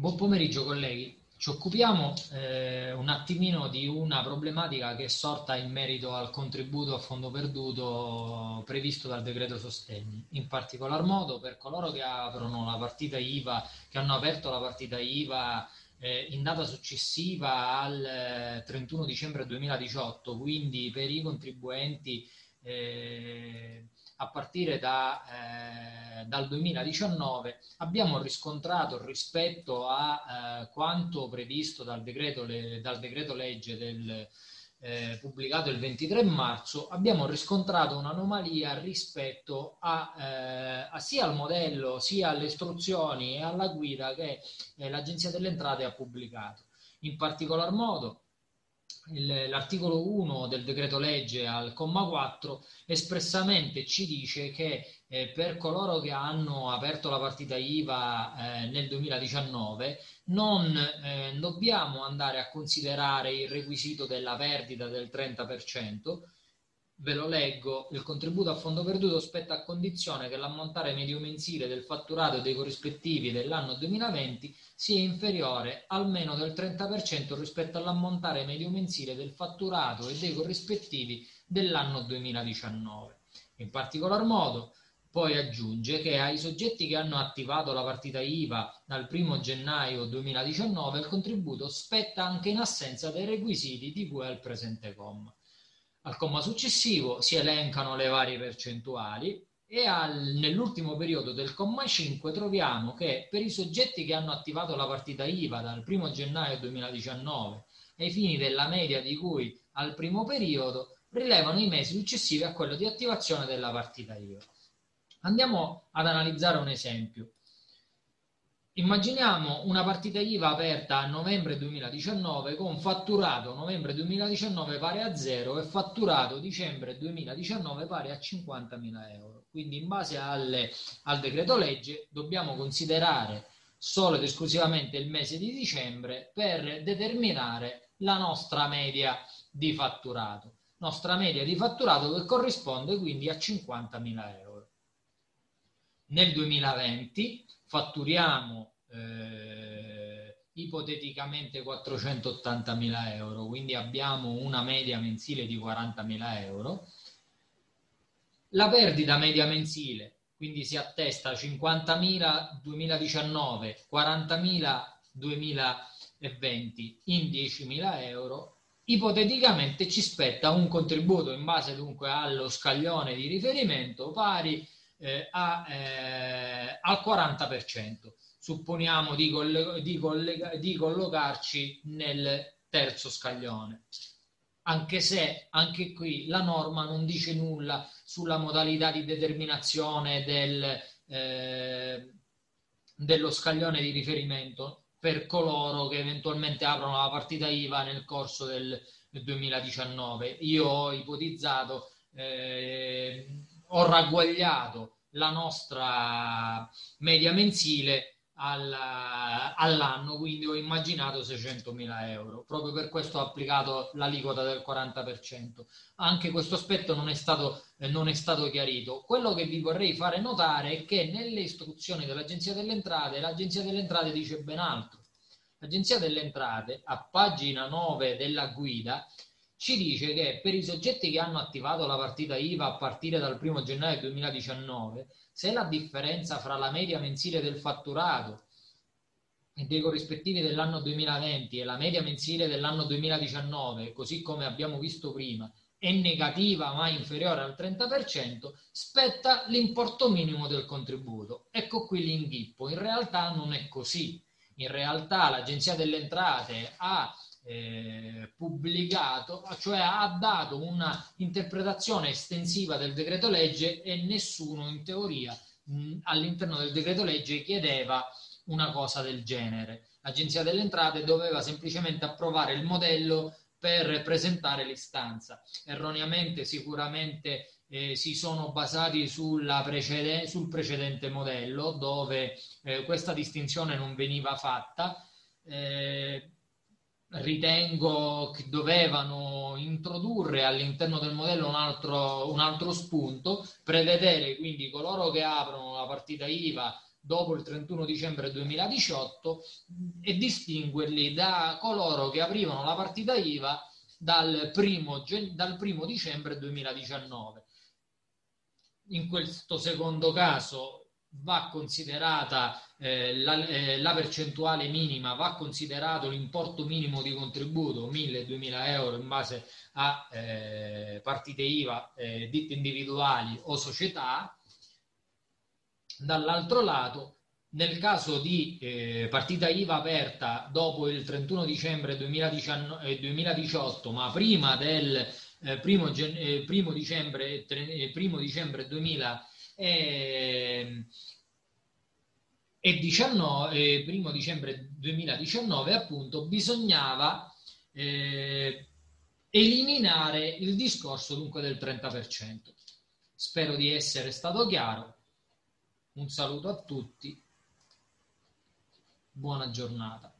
Buon pomeriggio colleghi. Ci occupiamo eh, un attimino di una problematica che è sorta in merito al contributo a fondo perduto previsto dal decreto sostegni. In particolar modo per coloro che aprono la partita IVA, che hanno aperto la partita IVA eh, in data successiva al 31 eh, dicembre 2018, quindi per i contribuenti eh, a partire da, eh, dal 2019 abbiamo riscontrato rispetto a eh, quanto previsto dal decreto, le, dal decreto legge del, eh, pubblicato il 23 marzo, abbiamo riscontrato un'anomalia rispetto a, eh, a sia al modello, sia alle istruzioni e alla guida che eh, l'Agenzia delle Entrate ha pubblicato. In particolar modo, l'articolo 1 del decreto legge al comma 4 espressamente ci dice che eh, per coloro che hanno aperto la partita IVA eh, nel 2019 non eh, dobbiamo andare a considerare il requisito della perdita del 30%, ve lo leggo, il contributo a fondo perduto spetta a condizione che l'ammontare medio mensile del fatturato dei corrispettivi dell'anno 2020 sia inferiore almeno del 30% rispetto all'ammontare medio mensile del fatturato e dei corrispettivi dell'anno 2019. In particolar modo, poi aggiunge che ai soggetti che hanno attivato la partita IVA dal 1 gennaio 2019 il contributo spetta anche in assenza dei requisiti di cui è il presente comma. Al comma successivo si elencano le varie percentuali e al, nell'ultimo periodo del comma 5 troviamo che per i soggetti che hanno attivato la partita IVA dal 1 gennaio 2019 ai fini della media di cui al primo periodo rilevano i mesi successivi a quello di attivazione della partita IVA. Andiamo ad analizzare un esempio. Immaginiamo una partita IVA aperta a novembre 2019 con fatturato novembre 2019 pari a zero e fatturato dicembre 2019 pari a 50.000 euro. Quindi in base alle, al decreto legge dobbiamo considerare solo ed esclusivamente il mese di dicembre per determinare la nostra media di fatturato. Nostra media di fatturato che corrisponde quindi a 50.000 euro. Nel 2020 fatturiamo eh, ipoteticamente 480 mila euro, quindi abbiamo una media mensile di 40 mila euro. La perdita media mensile, quindi si attesta 50.000 2019, 40.000 2020 in 10.000 euro. Ipoteticamente ci spetta un contributo in base dunque allo scaglione di riferimento pari eh, a, eh, al 40%. Supponiamo di, coll- di, collega- di collocarci nel terzo scaglione anche se anche qui la norma non dice nulla sulla modalità di determinazione del, eh, dello scaglione di riferimento per coloro che eventualmente aprono la partita IVA nel corso del 2019. Io ho ipotizzato eh, ho ragguagliato la nostra media mensile all'anno, quindi ho immaginato 600.000 euro. Proprio per questo ho applicato l'aliquota del 40%. Anche questo aspetto non è, stato, non è stato chiarito. Quello che vi vorrei fare notare è che nelle istruzioni dell'Agenzia delle Entrate, l'Agenzia delle Entrate dice ben altro. L'Agenzia delle Entrate, a pagina 9 della guida, ci dice che per i soggetti che hanno attivato la partita IVA a partire dal 1 gennaio 2019, se la differenza fra la media mensile del fatturato e dei corrispettivi dell'anno 2020 e la media mensile dell'anno 2019, così come abbiamo visto prima, è negativa ma inferiore al 30%, spetta l'importo minimo del contributo. Ecco qui l'inghippo. In realtà non è così. In realtà l'Agenzia delle Entrate ha eh, pubblicato, cioè ha dato una interpretazione estensiva del decreto legge e nessuno in teoria mh, all'interno del decreto legge chiedeva una cosa del genere. L'Agenzia delle Entrate doveva semplicemente approvare il modello per presentare l'istanza. Erroneamente sicuramente eh, si sono basati precede- sul precedente modello dove eh, questa distinzione non veniva fatta. Eh, ritengo che dovevano introdurre all'interno del modello un altro, un altro spunto, prevedere quindi coloro che aprono la partita IVA dopo il 31 dicembre 2018 e distinguerli da coloro che aprivano la partita IVA dal primo, dal primo dicembre 2019. In questo secondo caso va considerata eh, la, eh, la, percentuale minima, va considerato l'importo minimo di contributo, 1000-2000 euro in base a eh, partite IVA, eh, ditte individuali o società. Dall'altro lato, nel caso di eh, partita IVA aperta dopo il 31 dicembre 2019, 2018, eh, ma prima del primo, primo, dicembre, primo dicembre 2000 e, e 19, primo dicembre 2019 appunto bisognava eh, eliminare il discorso dunque del 30%. Spero di essere stato chiaro. Un saluto a tutti. Buona giornata.